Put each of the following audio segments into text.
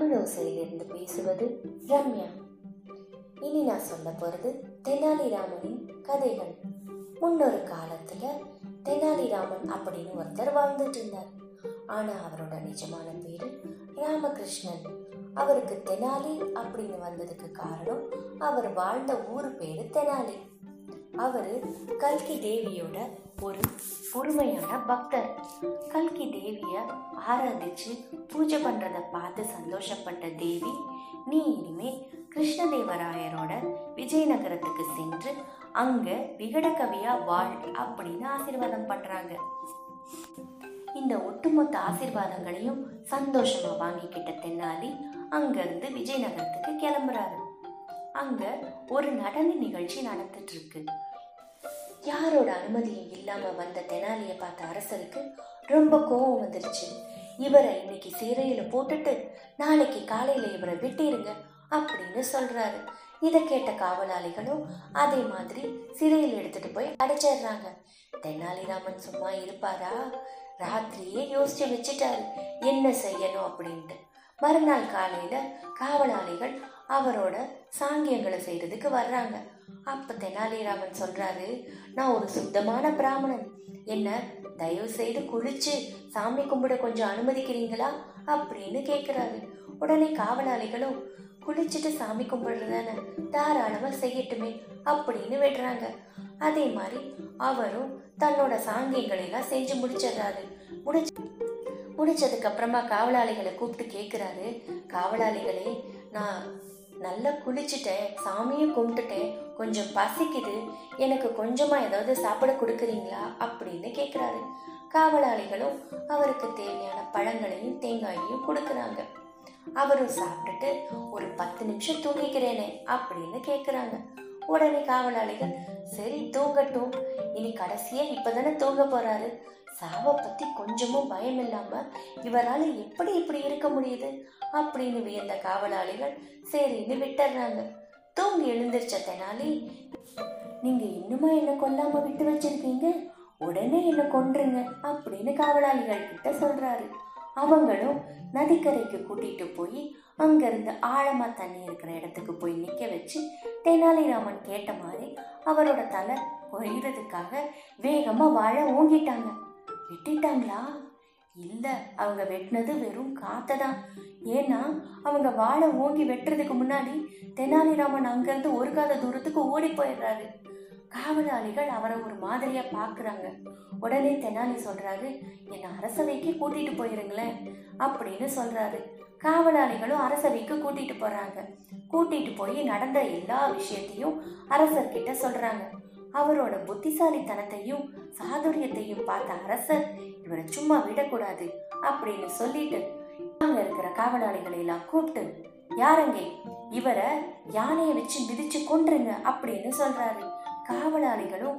தமிழோசையிலிருந்து பேசுவது ரம்யா. இனி நான் சொல்ல போறது தெனாலிராமனின் கதைகள். முன்னொரு காலத்துல தெனாலிராமன் அப்படின்னு ஒருத்தர் வாழ்ந்துட்டு இருந்தார். ஆனா அவரோட நிஜமான பேரு ராமகிருஷ்ணன். அவருக்கு தெனாலி அப்படின்னு வந்ததுக்கு காரணம் அவர் வாழ்ந்த ஊர் பேரு தெனாலி. அவரு கல்கி தேவியோட ஒரு பொறுமையான பக்தர். கல்கி தேவிய ஆராதிச்சு பூஜை பண்றத பார்த்து சந்தோஷப்பட்ட தேவி நீ இனிமே கிருஷ்ணதேவராயரோட விஜயநகரத்துக்கு சென்று அங்க விகடகவியா வாழ் அப்படின்னு ஆசீர்வாதம் பண்றாங்க. இந்த ஒட்டுமொத்த ஆசீர்வாதங்களையும் சந்தோஷமா வாங்கிக்கிட்ட தென்னாலி அங்கிருந்து விஜயநகரத்துக்கு கிளம்புறாரு. அங்க ஒரு நடன நிகழ்ச்சி நடந்துட்டு இருக்கு. யாரோட அனுமதியும் இல்லாம வந்த தெனாலியை பார்த்த அரசருக்கு ரொம்ப கோபம் வந்துருச்சு இவரை இன்னைக்கு சிறையில போட்டுட்டு நாளைக்கு காலையில இவரை விட்டிருங்க அப்படின்னு சொல்றாரு. இதை கேட்ட காவலாளிகளும் அதே மாதிரி சிறையில் எடுத்துட்டு போய் அடைச்சிடுறாங்க. தெனாலிராமன் சும்மா இருப்பாரா? ராத்திரியே யோசிச்சு வச்சுட்டாரு. என்ன செய்யணும் அப்படின்ட்டு. மறுநாள் காலையில காவலாளிகள் அவரோட சாங்கியங்களை செய்யறதுக்கு வர்றாங்க. அப்ப தெனாலிராமன் சொல்றாரு நான் ஒரு சுத்தமான பிராமணன். என்ன தயவு செய்து குளிச்சு சாமி கும்பிட கொஞ்சம் அனுமதிக்கிறீங்களா? அப்படின்னு கேக்குறாரு. உடனே காவலாளிகளும் குளிச்சுட்டு சாமி கும்பிடுறதானே? தாராளமா செய்யட்டுமே அப்படின்னு விடுறாங்க. அதே மாதிரி அவரும் தன்னோட சாங்கியங்களை எல்லாம் செஞ்சு முடிச்சிடுறாரு. முடிச்சு முடிச்சதுக்கு அப்புறமா காவலாளிகளை கூப்பிட்டு கேட்குறாரு காவலாளிகளே நான் நல்லா குளிச்சுட்டேன் சாமியும் கும்பிட்டுட்டேன். கொஞ்சம் பசிக்குது எனக்கு கொஞ்சமாக ஏதாவது சாப்பிட கொடுக்குறீங்களா அப்படின்னு கேட்குறாரு காவலாளிகளும் அவருக்கு தேவையான பழங்களையும் தேங்காயையும் கொடுக்குறாங்க. அவரும் சாப்பிட்டுட்டு ஒரு பத்து நிமிஷம் தூங்கிக்கிறேனே அப்படின்னு கேட்குறாங்க உடனே காவலாளிகள் சரி தூங்கட்டும். இனி கடைசியாக இப்போ தானே தூங்க போகிறாரு சாவை பத்தி கொஞ்சமும் பயம் இல்லாம இவரால் எப்படி இப்படி இருக்க முடியுது அப்படின்னு வியந்த காவலாளிகள் சரின்னு விட்டுறாங்க. தூங்கி எழுந்திருச்ச தெனாலி நீங்க இன்னுமா என்ன கொல்லாம விட்டு வச்சிருக்கீங்க? உடனே என்ன கொன்றுங்க அப்படின்னு காவலாளிகள் கிட்ட சொல்றாரு. அவங்களும் நதிக்கரைக்கு கூட்டிட்டு போய் அங்கிருந்து ஆழமா தண்ணி இருக்கிற இடத்துக்கு போய் நிக்க வச்சு தெனாலிராமன் கேட்ட மாதிரி அவரோட தலை குறைகிறதுக்காக வேகமா வாழ ஓங்கிட்டாங்க. வெட்டிட்டாங்களா? இல்லை அவங்க வெட்டினது வெறும் காத்ததான். ஏன்னா அவங்க வாழை ஓங்கி வெட்டுறதுக்கு முன்னாடி தெனாலிராமன் அங்கேருந்து ஒரு காத தூரத்துக்கு ஓடி போயிடுறாரு. காவலாளிகள் அவரை ஒரு மாதிரியா பார்க்குறாங்க உடனே தெனாலி சொல்றாரு என்னை அரசவைக்கு கூட்டிட்டு போயிருங்களேன் அப்படின்னு சொல்றாரு. காவலாளிகளும் அரசவைக்கு கூட்டிட்டு போறாங்க. கூட்டிட்டு போய் நடந்த எல்லா விஷயத்தையும் அரசர்கிட்ட சொல்றாங்க. அவரோட புத்திசாலித்தனத்தையும் சாதுரியத்தையும் பார்த்த அரசர் இவரை சும்மா விடக்கூடாது அப்படின்னு சொல்லிட்டு அங்க இருக்கிற காவலாளிகளை எல்லாம் கூப்பிட்டு யாரங்கே இவரை யானையை வச்சு மிதிச்சு கொன்றுங்க அப்படின்னு சொல்றாரு. காவலாளிகளும்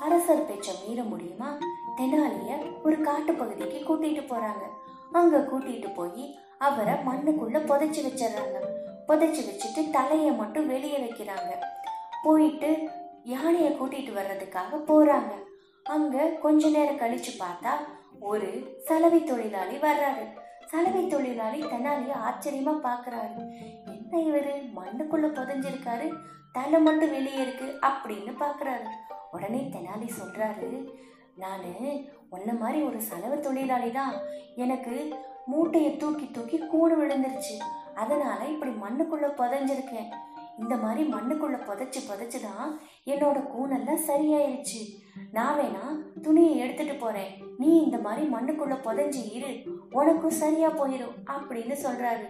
அரசர் பேச்ச மீற முடியுமா? தெனாலிய ஒரு காட்டு பகுதிக்கு கூட்டிட்டு போறாங்க. அங்க கூட்டிட்டு போய் அவரை மண்ணுக்குள்ள புதைச்சு வச்சிடறாங்க. புதைச்சு வச்சுட்டு தலையை மட்டும் வெளியே வைக்கிறாங்க. போயிட்டு யானையை கூட்டிட்டு வர்றதுக்காக போறாங்க. அங்க கொஞ்ச நேரம் கழிச்சு பார்த்தா ஒரு சலவை தொழிலாளி வர்றாரு. சலவை தொழிலாளி தெனாலிய ஆச்சரியமா பாக்குறாரு என்ன இவரு? மண்ணுக்குள்ள புதைஞ்சிருக்காரு. தலை மட்டும் வெளியே இருக்கு அப்படின்னு பாக்குறாரு உடனே தெனாலி சொல்றாரு நானு உன்ன மாதிரி ஒரு சலவை தொழிலாளி தான். எனக்கு மூட்டையை தூக்கி தூக்கி கூடு விழுந்துருச்சு. அதனால இப்படி மண்ணுக்குள்ள புதஞ்சிருக்கேன். இந்த மாதிரி மண்ணுக்குள்ள புதைச்சு புதைச்சி தான் என்னோட கூனெல்லாம் சரியாயிருச்சு. நான் வேணா துணியை எடுத்துட்டு போறேன். நீ இந்த மாதிரி மண்ணுக்குள்ள புதைஞ்சு இரு. உனக்கும் சரியா போயிடும் அப்படின்னு சொல்றாரு.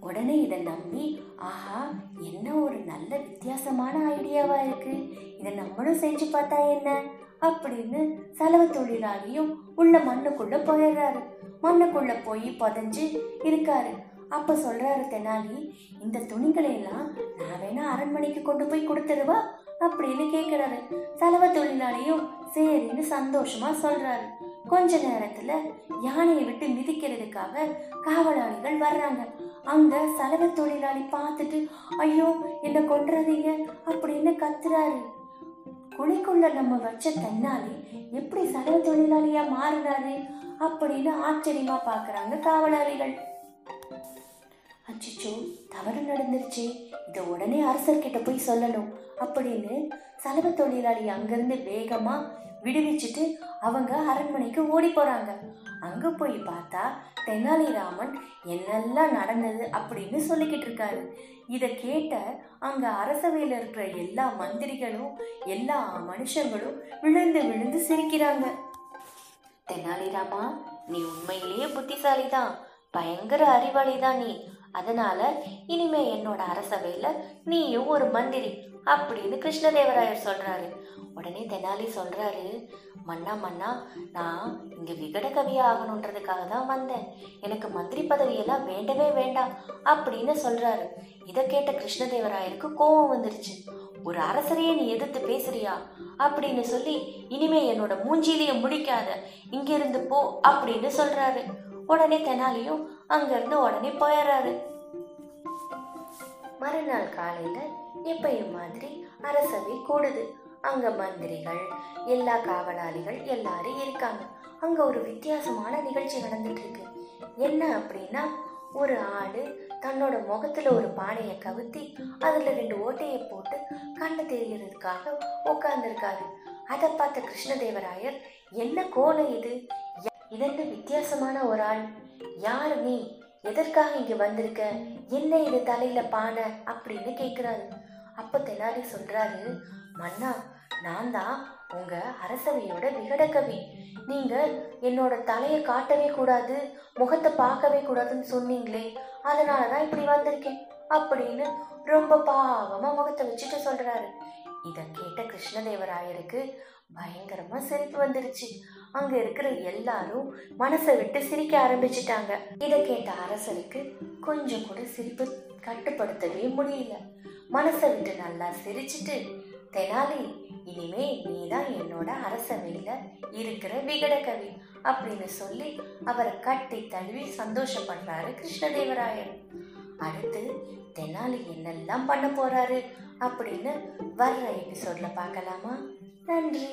உடனே இதை நம்பி ஆஹா என்ன ஒரு நல்ல வித்தியாசமான ஐடியாவா இருக்கு. இதை நம்மளும் செஞ்சு பார்த்தா என்ன? அப்படின்னு செலவு தொழிலாளியும் உள்ள மண்ணுக்குள்ள போயிடுறாரு. மண்ணுக்குள்ள போய் புதைஞ்சு இருக்காரு. அப்போ சொல்கிறாரு தெனாலி இந்த துணிகளை எல்லாம் நான் வேணா அரண்மனைக்கு கொண்டு போய் கொடுத்துருவா அப்படின்னு கேட்குறாரு செலவு தொழிலாளியும் சரின்னு சந்தோஷமா சொல்றாரு. கொஞ்ச நேரத்துல யானையை விட்டு மிதிக்கிறதுக்காக காவலாளிகள் வர்றாங்க. அந்த சலவை தொழிலாளி பார்த்துட்டு ஐயோ என்ன கொன்றாதீங்க அப்படின்னு கத்துறாரு. குழிக்குள்ள நம்ம வச்ச தென்னாலி எப்படி சலவை தொழிலாளியா மாறினாரு அப்படின்னு ஆச்சரியமா பாக்குறாங்க காவலாளிகள். அச்சிச்சோ தவறு நடந்துருச்சு. இதை உடனே அரசர்கிட்ட போய் சொல்லணும். அப்படின்னு சலவை தொழிலாளி அங்கிருந்து வேகமா விடுவிச்சுட்டு அவங்க அரண்மனைக்கு ஓடி போறாங்க. அங்க போய் பார்த்தா தெனாலிராமன் என்னெல்லாம் நடந்தது அப்படின்னு சொல்லிக்கிட்டு இருக்காரு. இதை கேட்ட அங்க அரசவையில் இருக்கிற எல்லா மந்திரிகளும் எல்லா மனுஷங்களும் விழுந்து விழுந்து சிரிக்கிறாங்க. தெனாலிராமா நீ உண்மையிலேயே புத்திசாலி தான் பயங்கர அறிவாளி தான் நீ. அதனால இனிமே என்னோட அரசவையில நீயும் ஒரு மந்திரி அப்படின்னு கிருஷ்ணதேவராயர் சொல்றாரு. உடனே தெனாலி சொல்றாரு மன்னா மன்னா நான் இங்க விகட கவியா ஆகணுன்றதுக்காக தான் வந்தேன். எனக்கு மந்திரி பதவியெல்லாம் வேண்டவே வேண்டாம் அப்படின்னு சொல்றாரு. இதை கேட்ட கிருஷ்ணதேவராயருக்கு கோபம் வந்துருச்சு. ஒரு அரசரையே நீ எதிர்த்து பேசுறியா? அப்படின்னு சொல்லி இனிமே என்னோட மூஞ்சிலேயே முடிக்காத இங்கிருந்து போ அப்படின்னு சொல்றாரு. உடனே தெனாலியும் அங்கிருந்து உடனே போயிடுறாரு மறுநாள் காலையில எப்பயும் மாதிரி அரசவை கூடுது. அங்க மந்திரிகள் எல்லா காவலாளிகள் எல்லாரும் இருக்காங்க. அங்க ஒரு வித்தியாசமான நிகழ்ச்சி நடந்துட்டு இருக்கு என்ன அப்படின்னா ஒரு ஆடு தன்னோட முகத்துல ஒரு பானையை கவுத்தி அதுல ரெண்டு ஓட்டையை போட்டு கண்ணு தெரியறதுக்காக உட்கார்ந்துருக்காரு. அதை பார்த்த கிருஷ்ணதேவராயர் என்ன கோலம் இது? இதென்ன வித்தியாசமான ஒரு ஆள்? யார் நீ எதற்காக இங்க வந்திருக்க? என்ன இது தலையில பானை? அப்படின்னு கேட்கிறாரு அப்ப தெனாலி சொல்றாரு மன்னா நான் தான் உங்க அரசவையோட விகடகவி நீங்க என்னோட தலையை காட்டவே கூடாது முகத்தை பார்க்கவே கூடாதுன்னு சொன்னீங்களே அதனாலதான் இப்படி வந்திருக்கேன் அப்படின்னு ரொம்ப பாவமா முகத்தை வச்சுட்டு சொல்றாரு. இதை கேட்ட கிருஷ்ணதேவராயருக்கு பயங்கரமா சிரிப்பு வந்துருச்சு. அங்க இருக்கிற எல்லாரும் மனசை விட்டு சிரிக்க ஆரம்பிச்சிட்டாங்க. இதை கேட்ட அரசருக்கு கொஞ்சம் கூட சிரிப்பு கட்டுப்படுத்தவே முடியல. மனசை விட்டு நல்லா சிரிச்சிட்டு தெனாலி இனிமே நீதான் என்னோட அரசவையில இருக்கிற விகடகவி அப்படின்னு சொல்லி அவரை கட்டி தழுவி சந்தோஷப்படுறாரு கிருஷ்ணதேவராயர். அடுத்து தெனாலி என்னெல்லாம் பண்ண போறாரு? அப்படின்னு வர்ற எபிசோட்ல பார்க்கலாமா? நன்றி